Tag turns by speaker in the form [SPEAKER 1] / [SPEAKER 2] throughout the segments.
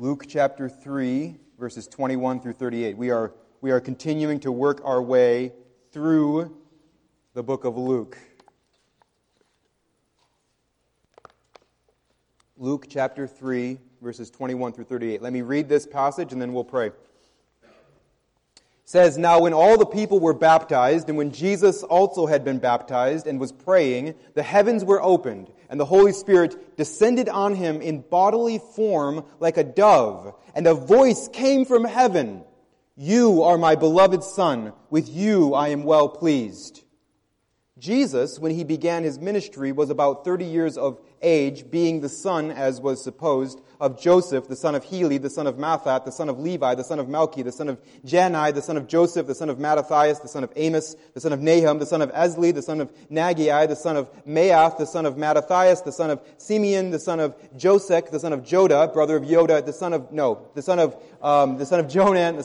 [SPEAKER 1] Luke chapter 3, verses 21 through 38. We are, we are continuing to work our way through the book of Luke. Luke chapter 3, verses 21 through 38. Let me read this passage and then we'll pray. Says, Now when all the people were baptized, and when Jesus also had been baptized and was praying, the heavens were opened and the Holy Spirit descended on him in bodily form like a dove, and a voice came from heaven You are my beloved Son, with you I am well pleased. Jesus, when he began his ministry, was about 30 years of age, being the son, as was supposed, of Joseph, the son of Heli, the son of Matthat, the son of Levi, the son of Melchi, the son of Jannai, the son of Joseph, the son of Mattathias, the son of Amos, the son of Nahum, the son of Esli, the son of Naggai, the son of Maath, the son of Mattathias, the son of Simeon, the son of Josech, the son of Joda, brother of Yoda, the son of, no, the son of, um, the son of Jonan,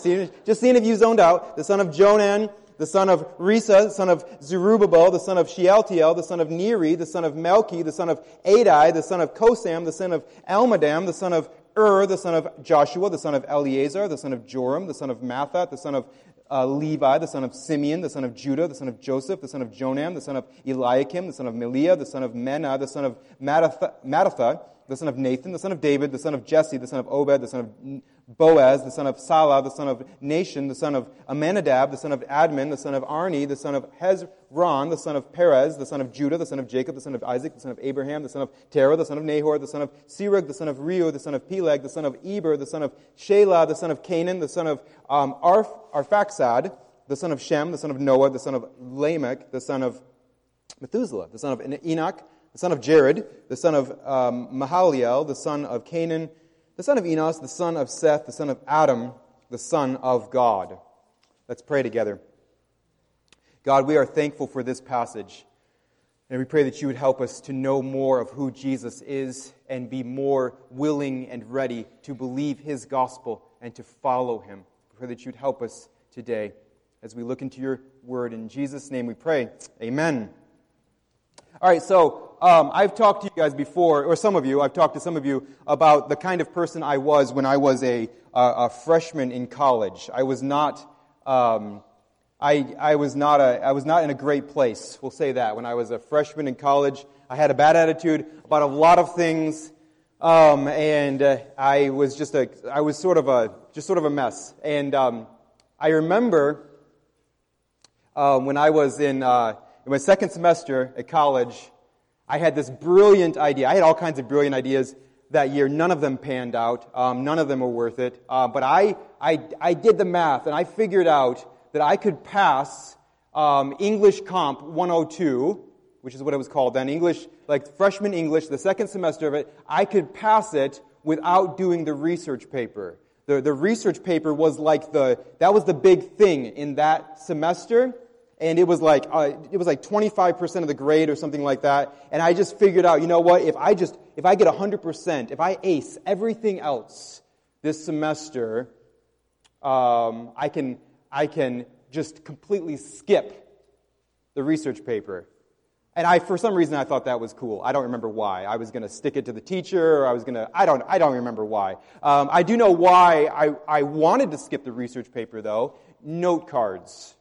[SPEAKER 1] just seeing if you zoned out, the son of Jonan, the son of Rhesa, the son of Zerubbabel, the son of Shealtiel, the son of Neri, the son of Melchi, the son of Addi, the son of Cosam, the son of Elmadam, the son of Ur, the son of Joshua, the son of Eleazar, the son of Joram, the son of Matthat, the son of uh, Levi, the son of Simeon, the son of Judah, the son of Joseph, the son of Jonam, the son of Eliakim, the son of Melea, the son of Menna, the son of Mattatha, the son of Nathan, the son of David, the son of Jesse, the son of Obed, the son of Boaz, the son of Sala, the son of Nahshon, the son of Amminadab, the son of Admin, the son of Arni, the son of Hezron, the son of Perez, the son of Judah, the son of Jacob, the son of Isaac, the son of Abraham, the son of Terah, the son of Nahor, the son of Serug, the son of Reu, the son of Peleg, the son of Eber, the son of Shelah, the son of Cainan, the son of um, Arf, Arphaxad, the son of Shem, the son of Noah, the son of Lamech, the son of Methuselah, the son of Enoch, the son of Jared, the son of um, Mahaliel, the son of Cainan, the son of Enos, the son of Seth, the son of Adam, the son of God. Let's pray together. God, we are thankful for this passage. And we pray that you would help us to know more of who Jesus is and be more willing and ready to believe his gospel and to follow him. We pray that you'd help us today as we look into your word. In Jesus' name we pray. Amen. All right, so um, I've talked to you guys before, or some of you, I've talked to some of you about the kind of person I was when I was a, a, freshman in college. I was not, um, I, I, was not a, I was not in a great place, we'll say that. When I was a freshman in college, I had a bad attitude about a lot of things, um, and uh, I was just a, I was sort of a, just sort of a mess. And um, I remember uh, when I was in, uh, in my second semester at college, I had this brilliant idea. I had all kinds of brilliant ideas that year. None of them panned out. Um, none of them were worth it. Uh, but I, I, I did the math and I figured out that I could pass um, English Comp 102, which is what it was called then, English, like freshman English, the second semester of it. I could pass it without doing the research paper. The, the research paper was like the, that was the big thing in that semester and it was like uh, it was like 25% of the grade or something like that. And i just figured out you know what? If i just if i get 100% if i ace everything else this semester um, i can i can just completely skip the research paper. And i for some reason i thought that was cool. I don't remember why. I was going to stick it to the teacher or i was going to i don't i don't remember why. Um, i do know why I, I wanted to skip the research paper though. Note cards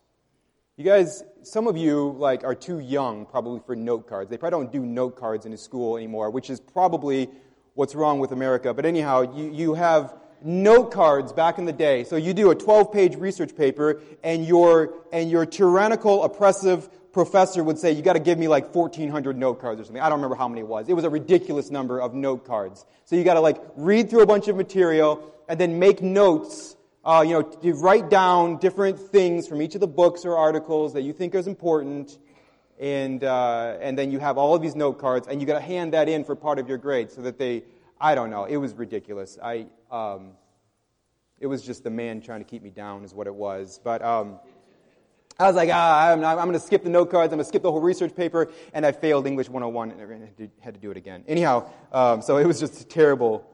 [SPEAKER 1] you guys, some of you like are too young probably for note cards. They probably don't do note cards in a school anymore, which is probably what's wrong with America. But anyhow, you, you have note cards back in the day. So you do a 12-page research paper, and your and your tyrannical, oppressive professor would say, "You got to give me like 1,400 note cards or something." I don't remember how many it was. It was a ridiculous number of note cards. So you got to like read through a bunch of material and then make notes uh, you know, to write down different things from each of the books or articles that you think is important, and uh, and then you have all of these note cards, and you got to hand that in for part of your grade, so that they, I don't know, it was ridiculous. I, um, it was just the man trying to keep me down, is what it was. But um, I was like, ah, I'm, I'm going to skip the note cards, I'm going to skip the whole research paper, and I failed English 101 and had to do it again. Anyhow, um, so it was just terrible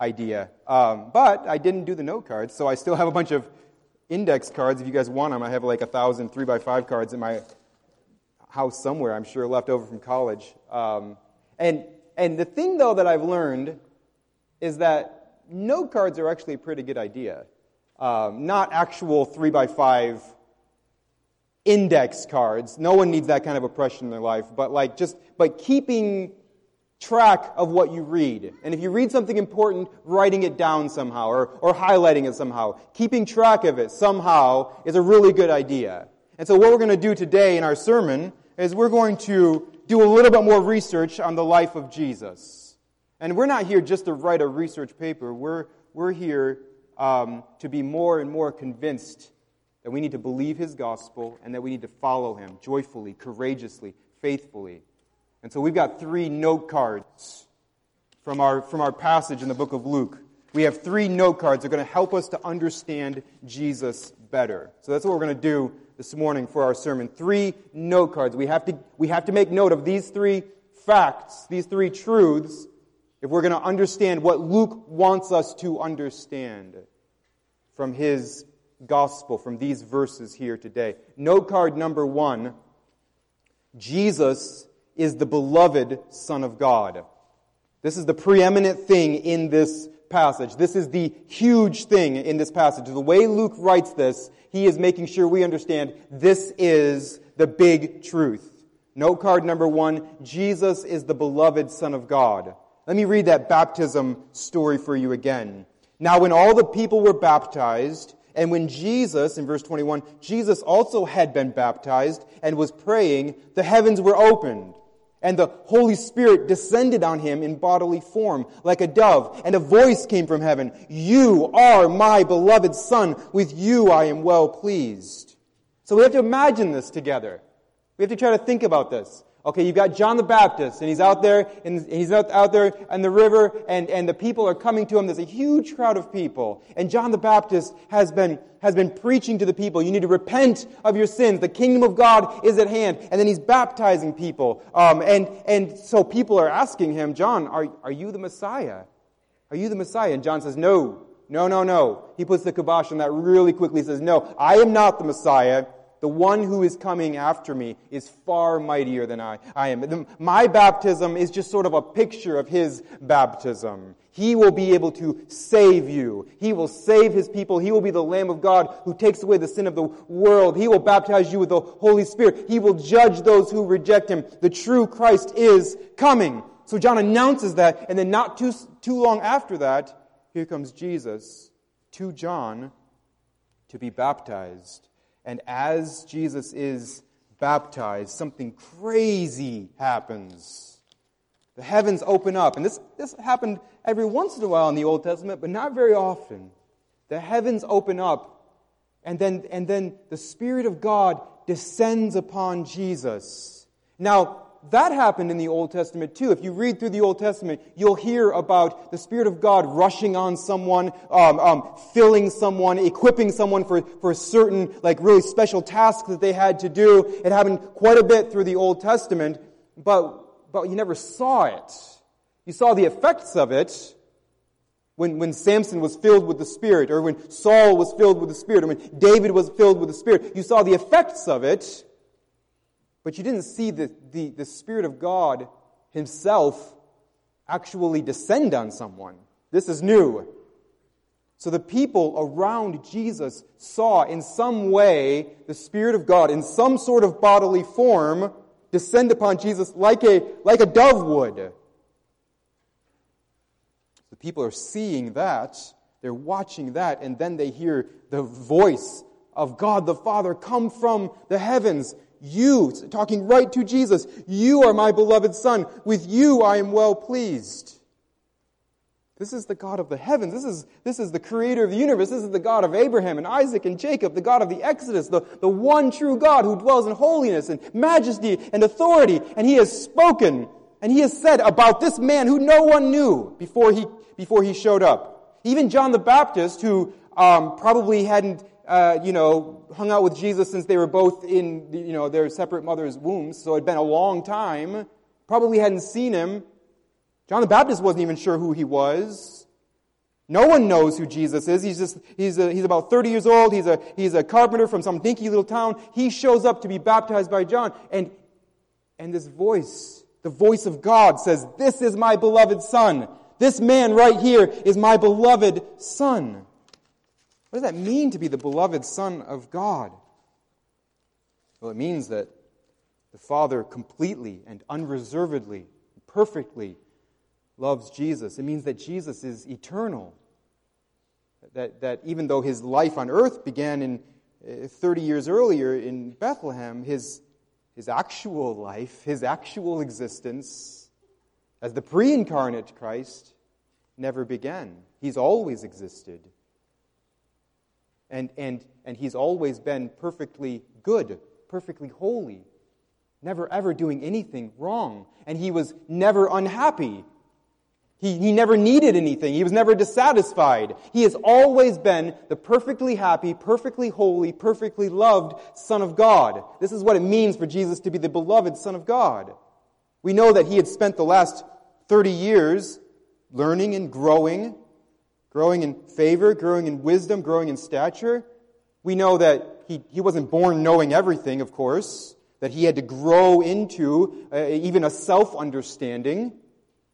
[SPEAKER 1] idea. Um, but I didn't do the note cards, so I still have a bunch of index cards. If you guys want them, I have like a thousand three by five cards in my house somewhere. I'm sure left over from college. Um, and and the thing though that I've learned is that note cards are actually a pretty good idea. Um, not actual three by five index cards. No one needs that kind of oppression in their life, but like just, but keeping track of what you read. And if you read something important, writing it down somehow or, or highlighting it somehow. Keeping track of it somehow is a really good idea. And so what we're going to do today in our sermon is we're going to do a little bit more research on the life of Jesus. And we're not here just to write a research paper. We're, we're here um, to be more and more convinced that we need to believe his gospel and that we need to follow him joyfully, courageously, faithfully. And so we've got three note cards from our, from our passage in the book of Luke. We have three note cards that are going to help us to understand Jesus better. So that's what we're going to do this morning for our sermon. Three note cards. We have to, we have to make note of these three facts, these three truths, if we're going to understand what Luke wants us to understand from his gospel, from these verses here today. Note card number one Jesus is the beloved Son of God. This is the preeminent thing in this passage. This is the huge thing in this passage. The way Luke writes this, he is making sure we understand this is the big truth. Note card number one Jesus is the beloved Son of God. Let me read that baptism story for you again. Now, when all the people were baptized, and when Jesus, in verse 21, Jesus also had been baptized and was praying, the heavens were opened and the Holy Spirit descended on him in bodily form, like a dove, and a voice came from heaven. You are my beloved Son. With you I am well pleased. So we have to imagine this together. We have to try to think about this. Okay, you've got John the Baptist, and he's out there, and he's out, there in the river, and, and the people are coming to him. There's a huge crowd of people. And John the Baptist has been, has been preaching to the people. You need to repent of your sins. The kingdom of God is at hand. And then he's baptizing people. Um, and, and so people are asking him, John, are, are you the Messiah? Are you the Messiah? And John says, no, no, no, no. He puts the kibosh on that really quickly. He says, no, I am not the Messiah. The one who is coming after me is far mightier than I, I am. My baptism is just sort of a picture of his baptism. He will be able to save you. He will save his people. He will be the Lamb of God who takes away the sin of the world. He will baptize you with the Holy Spirit. He will judge those who reject him. The true Christ is coming. So John announces that, and then not too, too long after that, here comes Jesus to John to be baptized. And as Jesus is baptized, something crazy happens. The heavens open up. And this, this happened every once in a while in the Old Testament, but not very often. The heavens open up, and then, and then the Spirit of God descends upon Jesus. Now, that happened in the Old Testament too. If you read through the Old Testament, you'll hear about the Spirit of God rushing on someone, um, um, filling someone, equipping someone for, for certain, like really special tasks that they had to do. It happened quite a bit through the Old Testament, but, but you never saw it. You saw the effects of it when, when Samson was filled with the Spirit, or when Saul was filled with the Spirit, or when David was filled with the Spirit. You saw the effects of it, but you didn't see the, the, the Spirit of God Himself actually descend on someone. This is new. So the people around Jesus saw in some way the Spirit of God in some sort of bodily form descend upon Jesus like a, like a dove would. The people are seeing that, they're watching that, and then they hear the voice of God the Father come from the heavens you, talking right to Jesus, you are my beloved Son. With you I am well pleased. This is the God of the heavens. This is, this is the creator of the universe. This is the God of Abraham and Isaac and Jacob, the God of the Exodus, the, the one true God who dwells in holiness and majesty and authority. And he has spoken and he has said about this man who no one knew before he, before he showed up. Even John the Baptist, who um, probably hadn't uh, you know, hung out with Jesus since they were both in, you know, their separate mothers' wombs, so it had been a long time. Probably hadn't seen him. John the Baptist wasn't even sure who he was. No one knows who Jesus is. He's just, he's, a, he's about 30 years old. He's a, he's a carpenter from some dinky little town. He shows up to be baptized by John. And, and this voice, the voice of God says, This is my beloved Son. This man right here is my beloved son. What does that mean to be the beloved son of God? Well, it means that the Father completely and unreservedly, perfectly loves Jesus. It means that Jesus is eternal. That, that even though his life on earth began in uh, 30 years earlier in Bethlehem, his, his actual life, his actual existence as the pre incarnate Christ never began. He's always existed. And, and, and he's always been perfectly good, perfectly holy, never ever doing anything wrong. And he was never unhappy. He, he never needed anything. He was never dissatisfied. He has always been the perfectly happy, perfectly holy, perfectly loved Son of God. This is what it means for Jesus to be the beloved Son of God. We know that he had spent the last 30 years learning and growing, growing in favor, growing in wisdom, growing in stature. We know that he, he wasn't born knowing everything, of course, that he had to grow into uh, even a self understanding.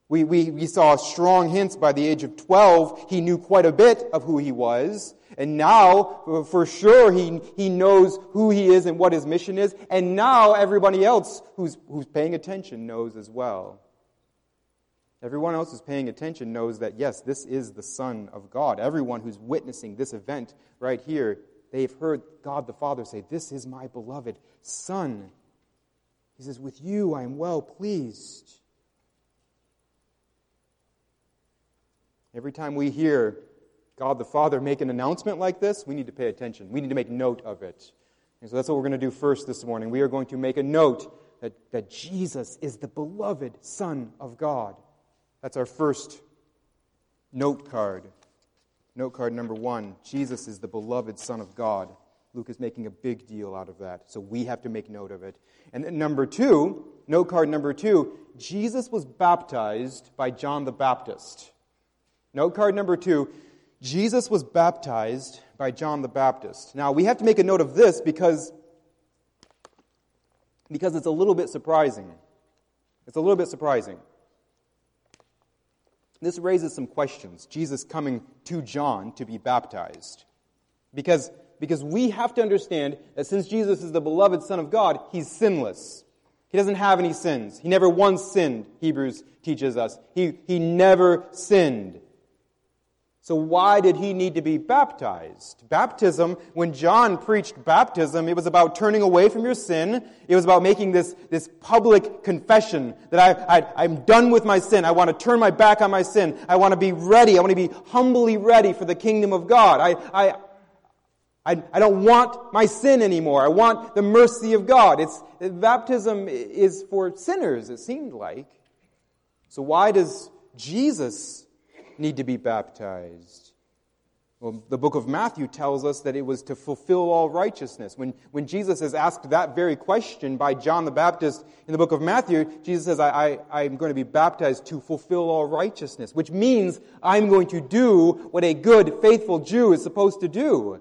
[SPEAKER 1] We, we, we saw strong hints by the age of 12. He knew quite a bit of who he was. And now, for sure, he, he knows who he is and what his mission is. And now everybody else who's, who's paying attention knows as well. Everyone else who's paying attention knows that, yes, this is the Son of God. Everyone who's witnessing this event right here, they've heard God the Father say, This is my beloved Son. He says, With you I am well pleased. Every time we hear God the Father make an announcement like this, we need to pay attention. We need to make note of it. And so that's what we're going to do first this morning. We are going to make a note that, that Jesus is the beloved Son of God. That's our first note card. Note card number one Jesus is the beloved Son of God. Luke is making a big deal out of that, so we have to make note of it. And then number two, note card number two Jesus was baptized by John the Baptist. Note card number two Jesus was baptized by John the Baptist. Now, we have to make a note of this because, because it's a little bit surprising. It's a little bit surprising. This raises some questions. Jesus coming to John to be baptized. Because, because we have to understand that since Jesus is the beloved Son of God, he's sinless. He doesn't have any sins. He never once sinned, Hebrews teaches us. He, he never sinned. So why did he need to be baptized? Baptism, when John preached baptism, it was about turning away from your sin. It was about making this, this public confession that I, I, I'm done with my sin. I want to turn my back on my sin. I want to be ready. I want to be humbly ready for the kingdom of God. I, I, I, I don't want my sin anymore. I want the mercy of God. It's, baptism is for sinners, it seemed like. So why does Jesus need to be baptized? Well, the book of Matthew tells us that it was to fulfill all righteousness. When, when Jesus is asked that very question by John the Baptist in the book of Matthew, Jesus says, I, I, I'm going to be baptized to fulfill all righteousness, which means I'm going to do what a good, faithful Jew is supposed to do.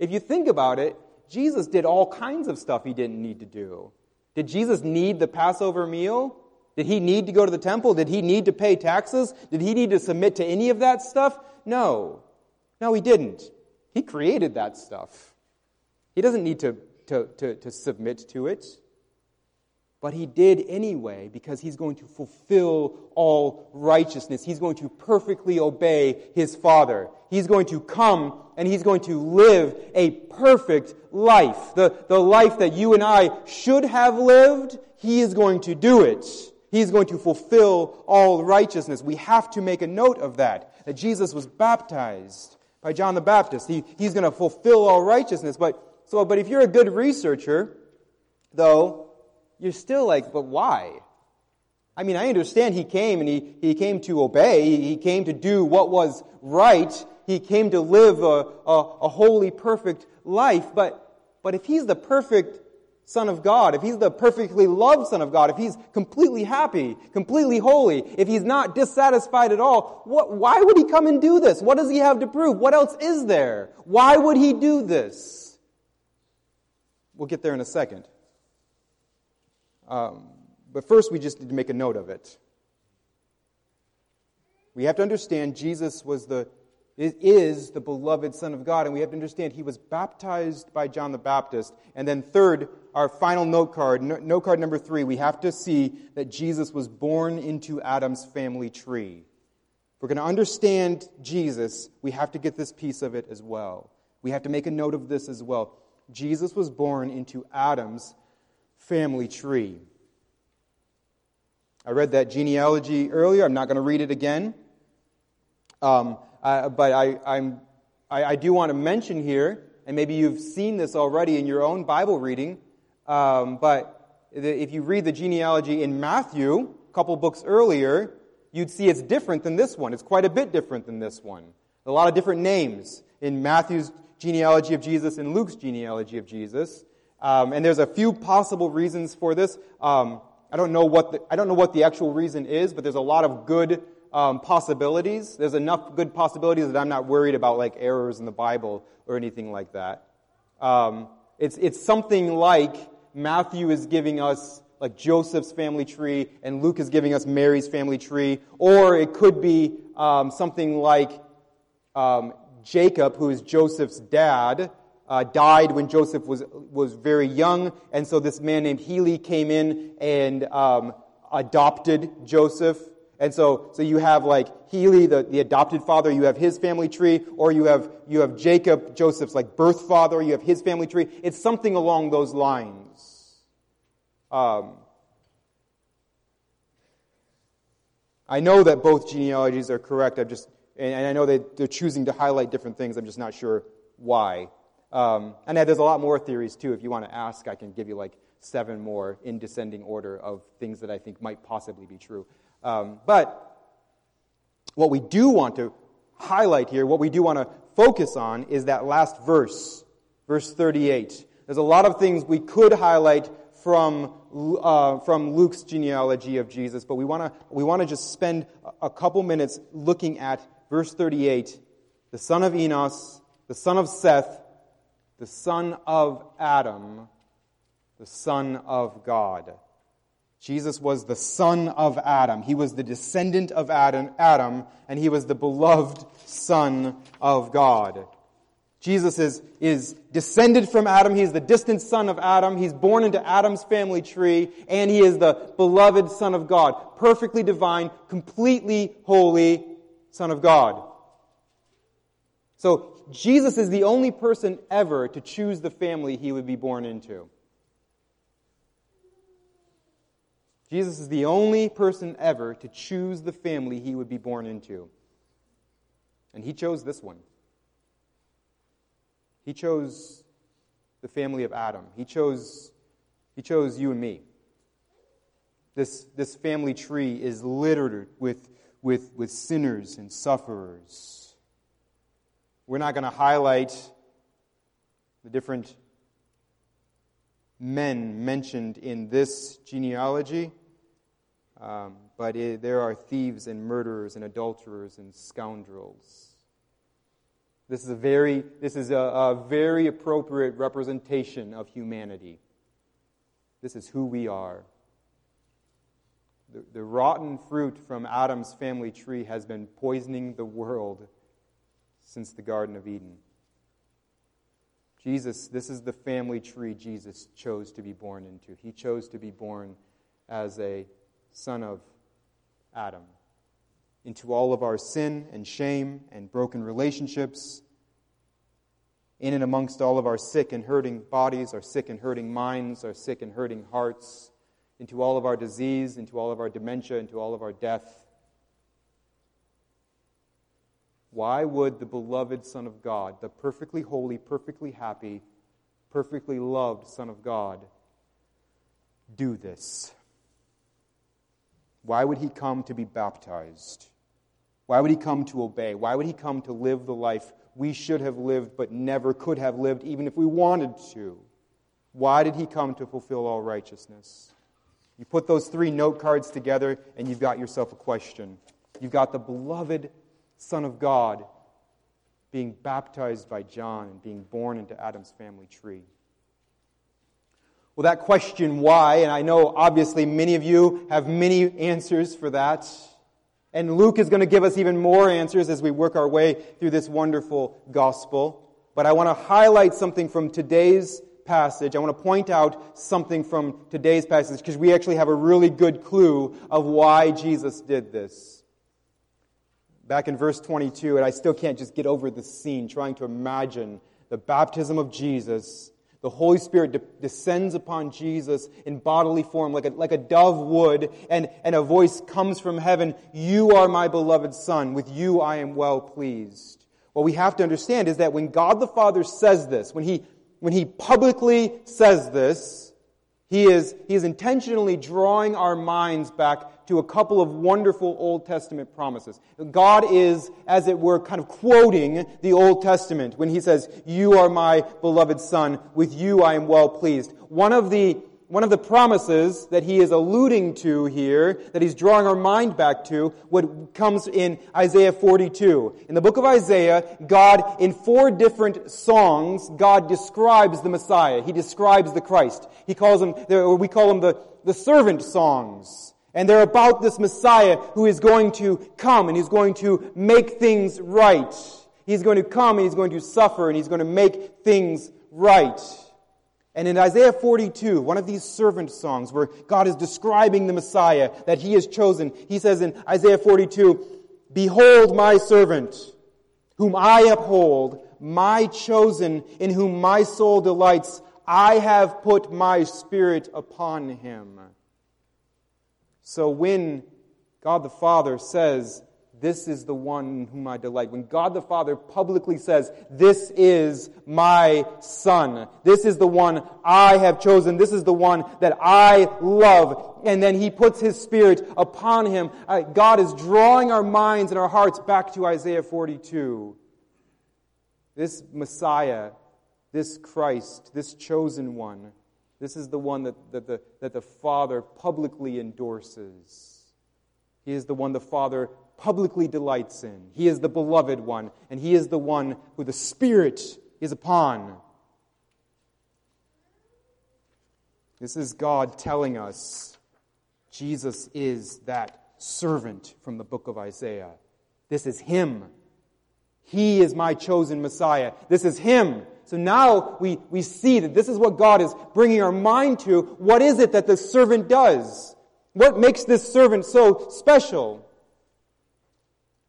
[SPEAKER 1] If you think about it, Jesus did all kinds of stuff he didn't need to do. Did Jesus need the Passover meal? Did he need to go to the temple? Did he need to pay taxes? Did he need to submit to any of that stuff? No. No, he didn't. He created that stuff. He doesn't need to, to, to, to submit to it. But he did anyway because he's going to fulfill all righteousness. He's going to perfectly obey his Father. He's going to come and he's going to live a perfect life. The, the life that you and I should have lived, he is going to do it. He's going to fulfill all righteousness. We have to make a note of that, that Jesus was baptized by John the Baptist. He, he's going to fulfill all righteousness. But, so, but if you're a good researcher, though, you're still like, but why? I mean, I understand he came and he, he came to obey. He came to do what was right. He came to live a, a, a holy, perfect life. But, but if he's the perfect Son of God, if he's the perfectly loved Son of God, if he's completely happy, completely holy, if he's not dissatisfied at all, what, why would he come and do this? What does he have to prove? What else is there? Why would he do this? We'll get there in a second. Um, but first, we just need to make a note of it. We have to understand Jesus was the, is the beloved Son of God, and we have to understand he was baptized by John the Baptist. And then, third, our final note card, note card number three, we have to see that Jesus was born into Adam's family tree. If we're going to understand Jesus, we have to get this piece of it as well. We have to make a note of this as well. Jesus was born into Adam's family tree. I read that genealogy earlier. I'm not going to read it again. Um, I, but I, I'm, I, I, do want to mention here, and maybe you've seen this already in your own Bible reading, um, but if you read the genealogy in Matthew, a couple books earlier, you'd see it's different than this one. It's quite a bit different than this one. A lot of different names in Matthew's genealogy of Jesus and Luke's genealogy of Jesus. Um, and there's a few possible reasons for this. Um, I don't know what the, I don't know what the actual reason is, but there's a lot of good um, possibilities. There's enough good possibilities that I'm not worried about like errors in the Bible or anything like that. Um, it's it's something like Matthew is giving us like Joseph's family tree, and Luke is giving us Mary's family tree, or it could be um, something like um, Jacob, who is Joseph's dad, uh, died when Joseph was, was very young, and so this man named Heli came in and um, adopted Joseph. And so, so you have like Heli, the, the adopted father, you have his family tree, or you have, you have Jacob, Joseph's like birth father, you have his family tree. It's something along those lines. Um, I know that both genealogies are correct. I'm just, and I know that they're choosing to highlight different things. I'm just not sure why. Um, and there's a lot more theories too. If you want to ask, I can give you like seven more in descending order of things that I think might possibly be true. Um, but what we do want to highlight here, what we do want to focus on, is that last verse, verse 38. There's a lot of things we could highlight from, uh, from Luke's genealogy of Jesus, but we want to we want to just spend a couple minutes looking at verse 38, the son of Enos, the son of Seth, the son of Adam, the son of God. Jesus was the son of Adam. He was the descendant of Adam, Adam, and he was the beloved son of God. Jesus is, is descended from Adam. He is the distant son of Adam. He's born into Adam's family tree, and he is the beloved son of God. Perfectly divine, completely holy son of God. So Jesus is the only person ever to choose the family he would be born into. Jesus is the only person ever to choose the family he would be born into. And he chose this one. He chose the family of Adam. He chose, he chose you and me. This, this family tree is littered with, with, with sinners and sufferers. We're not going to highlight the different men mentioned in this genealogy, um, but it, there are thieves and murderers and adulterers and scoundrels. This is a very, this is a, a very appropriate representation of humanity. This is who we are. The, the rotten fruit from Adam's family tree has been poisoning the world since the Garden of Eden. Jesus, this is the family tree Jesus chose to be born into. He chose to be born as a son of Adam into all of our sin and shame and broken relationships, in and amongst all of our sick and hurting bodies, our sick and hurting minds, our sick and hurting hearts, into all of our disease, into all of our dementia, into all of our death. Why would the beloved Son of God, the perfectly holy, perfectly happy, perfectly loved Son of God, do this? Why would he come to be baptized? Why would he come to obey? Why would he come to live the life we should have lived but never could have lived, even if we wanted to? Why did he come to fulfill all righteousness? You put those three note cards together, and you've got yourself a question. You've got the beloved Son of God, being baptized by John and being born into Adam's family tree. Well, that question, why, and I know obviously many of you have many answers for that. And Luke is going to give us even more answers as we work our way through this wonderful gospel. But I want to highlight something from today's passage. I want to point out something from today's passage because we actually have a really good clue of why Jesus did this. Back in verse 22, and I still can't just get over this scene trying to imagine the baptism of Jesus the Holy Spirit de- descends upon Jesus in bodily form like a, like a dove would, and, and a voice comes from heaven, You are my beloved Son. With you I am well pleased. What we have to understand is that when God the Father says this, when He, when he publicly says this, he is, he is intentionally drawing our minds back to a couple of wonderful Old Testament promises. God is, as it were, kind of quoting the Old Testament when he says, You are my beloved Son, with you I am well pleased. One of the one of the promises that he is alluding to here, that he's drawing our mind back to, what comes in Isaiah 42. In the book of Isaiah, God, in four different songs, God describes the Messiah. He describes the Christ. He calls or we call them the, the servant songs. And they're about this Messiah who is going to come and he's going to make things right. He's going to come and he's going to suffer and he's going to make things right. And in Isaiah 42, one of these servant songs where God is describing the Messiah that he has chosen, he says in Isaiah 42, Behold my servant, whom I uphold, my chosen, in whom my soul delights. I have put my spirit upon him. So when God the Father says, this is the one in whom I delight. When God the Father publicly says, This is my Son. This is the one I have chosen. This is the one that I love. And then He puts His Spirit upon Him. Uh, God is drawing our minds and our hearts back to Isaiah 42. This Messiah, this Christ, this chosen one, this is the one that, that, the, that the Father publicly endorses. He is the one the Father publicly delights in. He is the beloved one, and He is the one who the Spirit is upon. This is God telling us Jesus is that servant from the book of Isaiah. This is Him. He is my chosen Messiah. This is Him. So now we, we see that this is what God is bringing our mind to. What is it that the servant does? What makes this servant so special?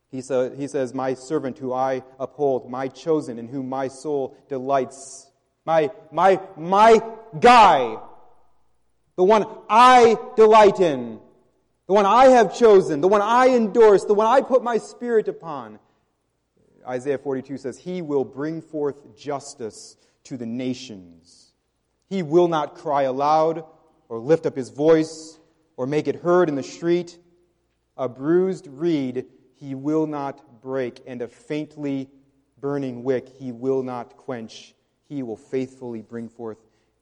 [SPEAKER 1] He, sa- he says, My servant who I uphold, my chosen in whom my soul delights. My, my, my guy. The one I delight in. The one I have chosen. The one I endorse. The one I put my spirit upon. Isaiah 42 says, He will bring forth justice to the nations. He will not cry aloud or lift up his voice or make it heard in the street. A bruised reed he will not break, and a faintly burning wick he will not quench. He will faithfully bring forth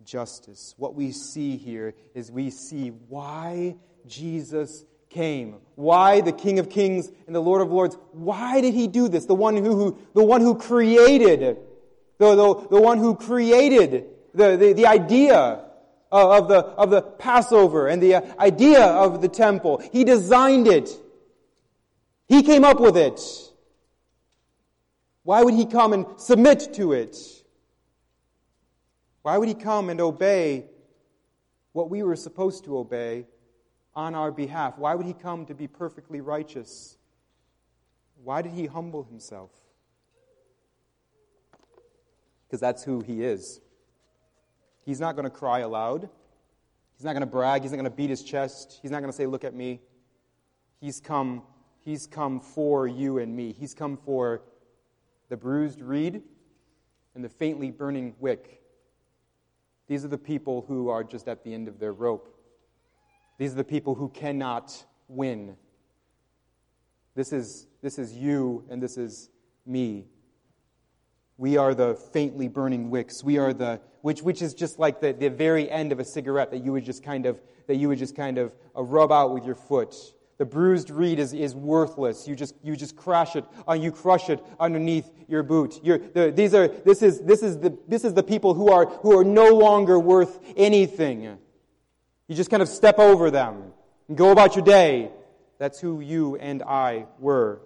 [SPEAKER 1] justice. What we see here is we see why Jesus came. Why the King of Kings and the Lord of Lords? Why did he do this? The one who, who the one who created, the, the, the one who created the, the, the idea of the, of the Passover and the uh, idea of the temple. He designed it. He came up with it. Why would he come and submit to it? Why would he come and obey what we were supposed to obey on our behalf? Why would he come to be perfectly righteous? Why did he humble himself? Because that's who he is. He's not going to cry aloud. He's not going to brag. He's not going to beat his chest. He's not going to say, Look at me. He's come He's come for you and me. He's come for the bruised reed and the faintly burning wick. These are the people who are just at the end of their rope. These are the people who cannot win. This is, this is you and this is me. We are the faintly burning wicks. We are the, which, which is just like the, the very end of a cigarette that you would just kind of, that you would just kind of uh, rub out with your foot. The bruised reed is, is worthless. You just, you just crash it, uh, you crush it underneath your boot. The, these are, this, is, this, is the, this is the people who are, who are no longer worth anything. You just kind of step over them and go about your day. That's who you and I were.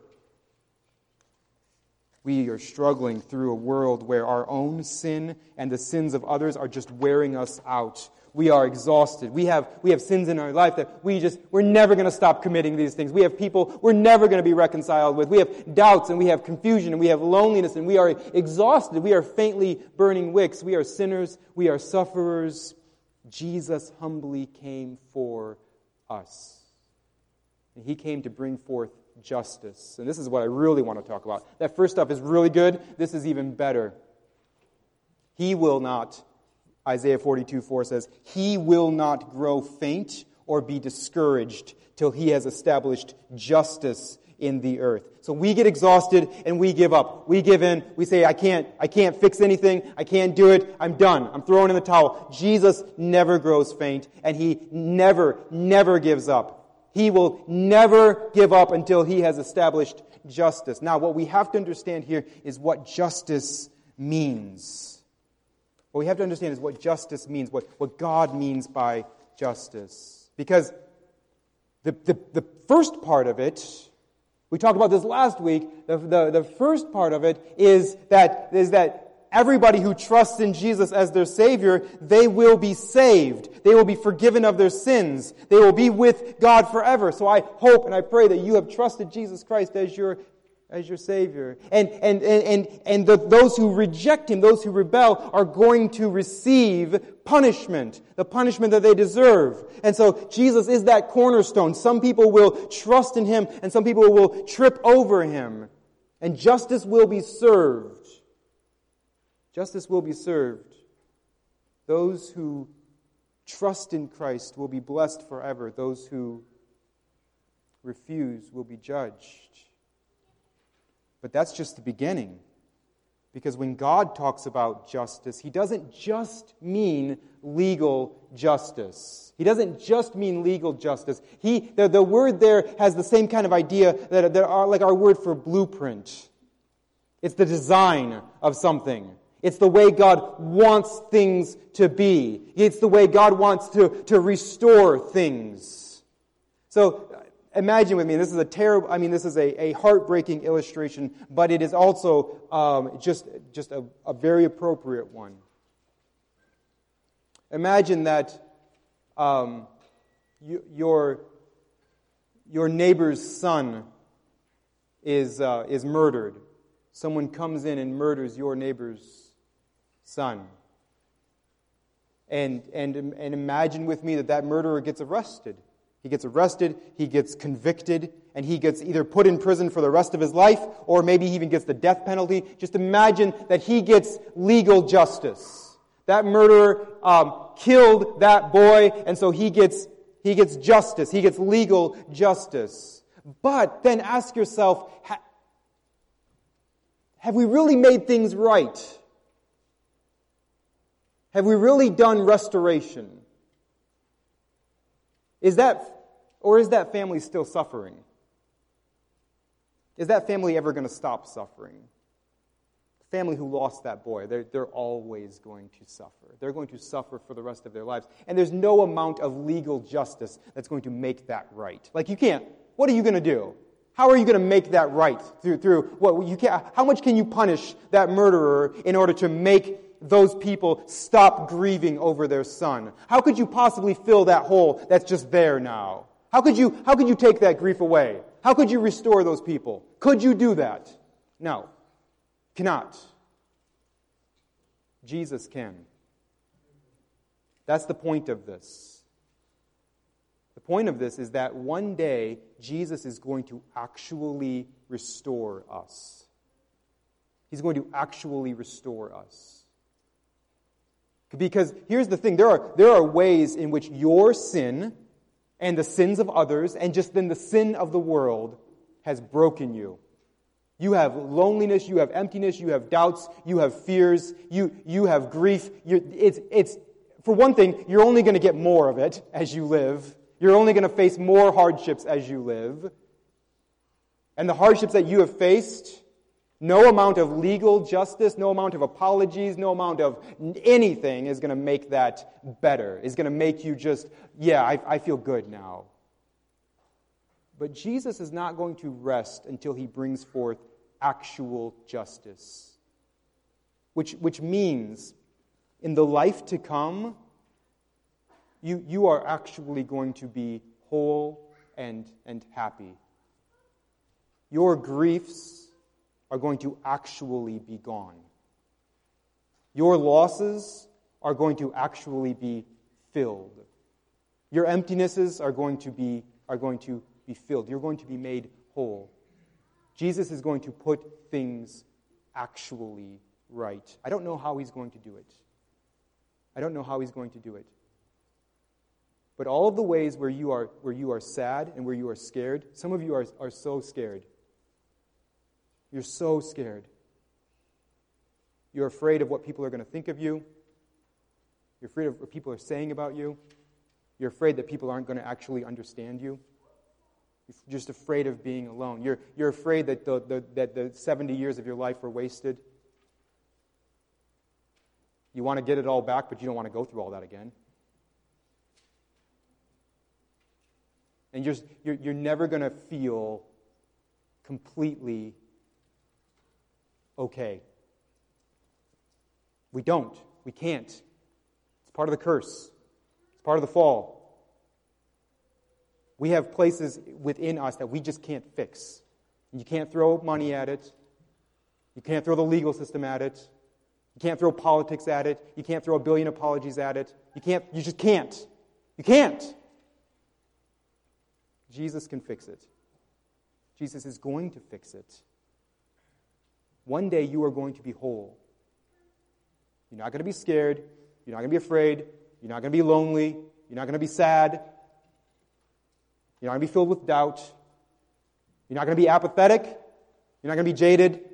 [SPEAKER 1] We are struggling through a world where our own sin and the sins of others are just wearing us out. We are exhausted. We have, we have sins in our life that we just, we're never going to stop committing these things. We have people we're never going to be reconciled with. We have doubts and we have confusion and we have loneliness and we are exhausted. We are faintly burning wicks. We are sinners. We are sufferers. Jesus humbly came for us. And he came to bring forth justice. And this is what I really want to talk about. That first stuff is really good. This is even better. He will not, Isaiah 42 4 says, He will not grow faint or be discouraged till he has established justice in the earth. So we get exhausted and we give up. We give in. We say, I can't, I can't fix anything. I can't do it. I'm done. I'm throwing in the towel. Jesus never grows faint and he never, never gives up. He will never give up until he has established justice. Now, what we have to understand here is what justice means. What we have to understand is what justice means, what, what God means by justice. Because the, the, the first part of it, we talked about this last week, the, the, the first part of it is that, is that everybody who trusts in Jesus as their Savior, they will be saved. They will be forgiven of their sins. They will be with God forever. So I hope and I pray that you have trusted Jesus Christ as your as your Savior. And, and, and, and, and the, those who reject Him, those who rebel, are going to receive punishment, the punishment that they deserve. And so Jesus is that cornerstone. Some people will trust in Him and some people will trip over Him. And justice will be served. Justice will be served. Those who trust in Christ will be blessed forever. Those who refuse will be judged. But that's just the beginning. Because when God talks about justice, He doesn't just mean legal justice. He doesn't just mean legal justice. He, the, the word there has the same kind of idea that, that are like our word for blueprint. It's the design of something. It's the way God wants things to be. It's the way God wants to, to restore things. So imagine with me, this is a terrible, I mean, this is a, a heartbreaking illustration, but it is also um, just, just a, a very appropriate one. Imagine that um, you, your, your neighbor's son is, uh, is murdered. Someone comes in and murders your neighbor's son. And, and, and imagine with me that that murderer gets arrested. He gets arrested, he gets convicted, and he gets either put in prison for the rest of his life, or maybe he even gets the death penalty. Just imagine that he gets legal justice. That murderer um, killed that boy, and so he gets, he gets justice. He gets legal justice. But then ask yourself, have we really made things right? Have we really done restoration? Is that, or is that family still suffering? Is that family ever going to stop suffering? The family who lost that boy, they're, they're always going to suffer. They're going to suffer for the rest of their lives. And there's no amount of legal justice that's going to make that right. Like, you can't. What are you going to do? How are you going to make that right through, through what you can how much can you punish that murderer in order to make those people stop grieving over their son? How could you possibly fill that hole that's just there now? How could you, how could you take that grief away? How could you restore those people? Could you do that? No. Cannot. Jesus can. That's the point of this. The point of this is that one day Jesus is going to actually restore us. He's going to actually restore us. Because here's the thing there are, there are ways in which your sin and the sins of others, and just then the sin of the world, has broken you. You have loneliness, you have emptiness, you have doubts, you have fears, you, you have grief. It's, it's, for one thing, you're only going to get more of it as you live. You're only going to face more hardships as you live. And the hardships that you have faced, no amount of legal justice, no amount of apologies, no amount of anything is going to make that better, is going to make you just, yeah, I, I feel good now. But Jesus is not going to rest until he brings forth actual justice. Which, which means, in the life to come, you, you are actually going to be whole and, and happy. Your griefs are going to actually be gone. Your losses are going to actually be filled. Your emptinesses are going to be, are going to be filled. You're going to be made whole. Jesus is going to put things actually right. I don't know how he's going to do it. I don't know how he's going to do it. But all of the ways where you are, where you are sad and where you are scared, some of you are, are so scared. You're so scared. You're afraid of what people are going to think of you. You're afraid of what people are saying about you. You're afraid that people aren't going to actually understand you. You're just afraid of being alone. You're, you're afraid that the, the, that the 70 years of your life were wasted. You want to get it all back, but you don't want to go through all that again. And you're, you're, you're never going to feel completely okay. We don't. We can't. It's part of the curse, it's part of the fall. We have places within us that we just can't fix. You can't throw money at it. You can't throw the legal system at it. You can't throw politics at it. You can't throw a billion apologies at it. You can't, you just can't. You can't. Jesus can fix it. Jesus is going to fix it. One day you are going to be whole. You're not going to be scared. You're not going to be afraid. You're not going to be lonely. You're not going to be sad. You're not going to be filled with doubt. You're not going to be apathetic. You're not going to be jaded.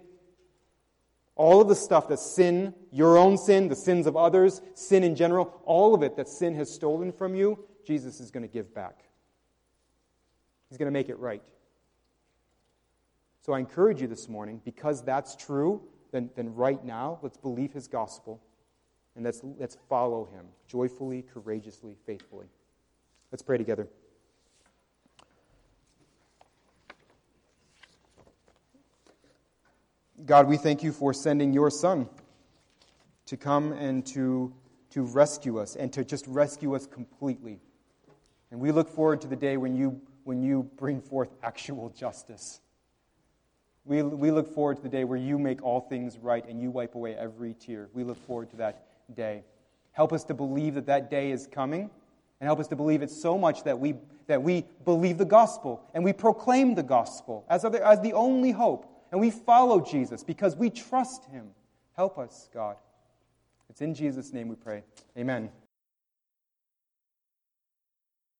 [SPEAKER 1] All of the stuff that sin, your own sin, the sins of others, sin in general, all of it that sin has stolen from you, Jesus is going to give back. He's going to make it right. So I encourage you this morning, because that's true, then, then right now, let's believe his gospel and let's, let's follow him joyfully, courageously, faithfully. Let's pray together. God, we thank you for sending your Son to come and to, to rescue us and to just rescue us completely. And we look forward to the day when you, when you bring forth actual justice. We, we look forward to the day where you make all things right and you wipe away every tear. We look forward to that day. Help us to believe that that day is coming and help us to believe it so much that we, that we believe the gospel and we proclaim the gospel as, other, as the only hope and we follow Jesus because we trust him. Help us, God. It's in Jesus' name we pray. Amen.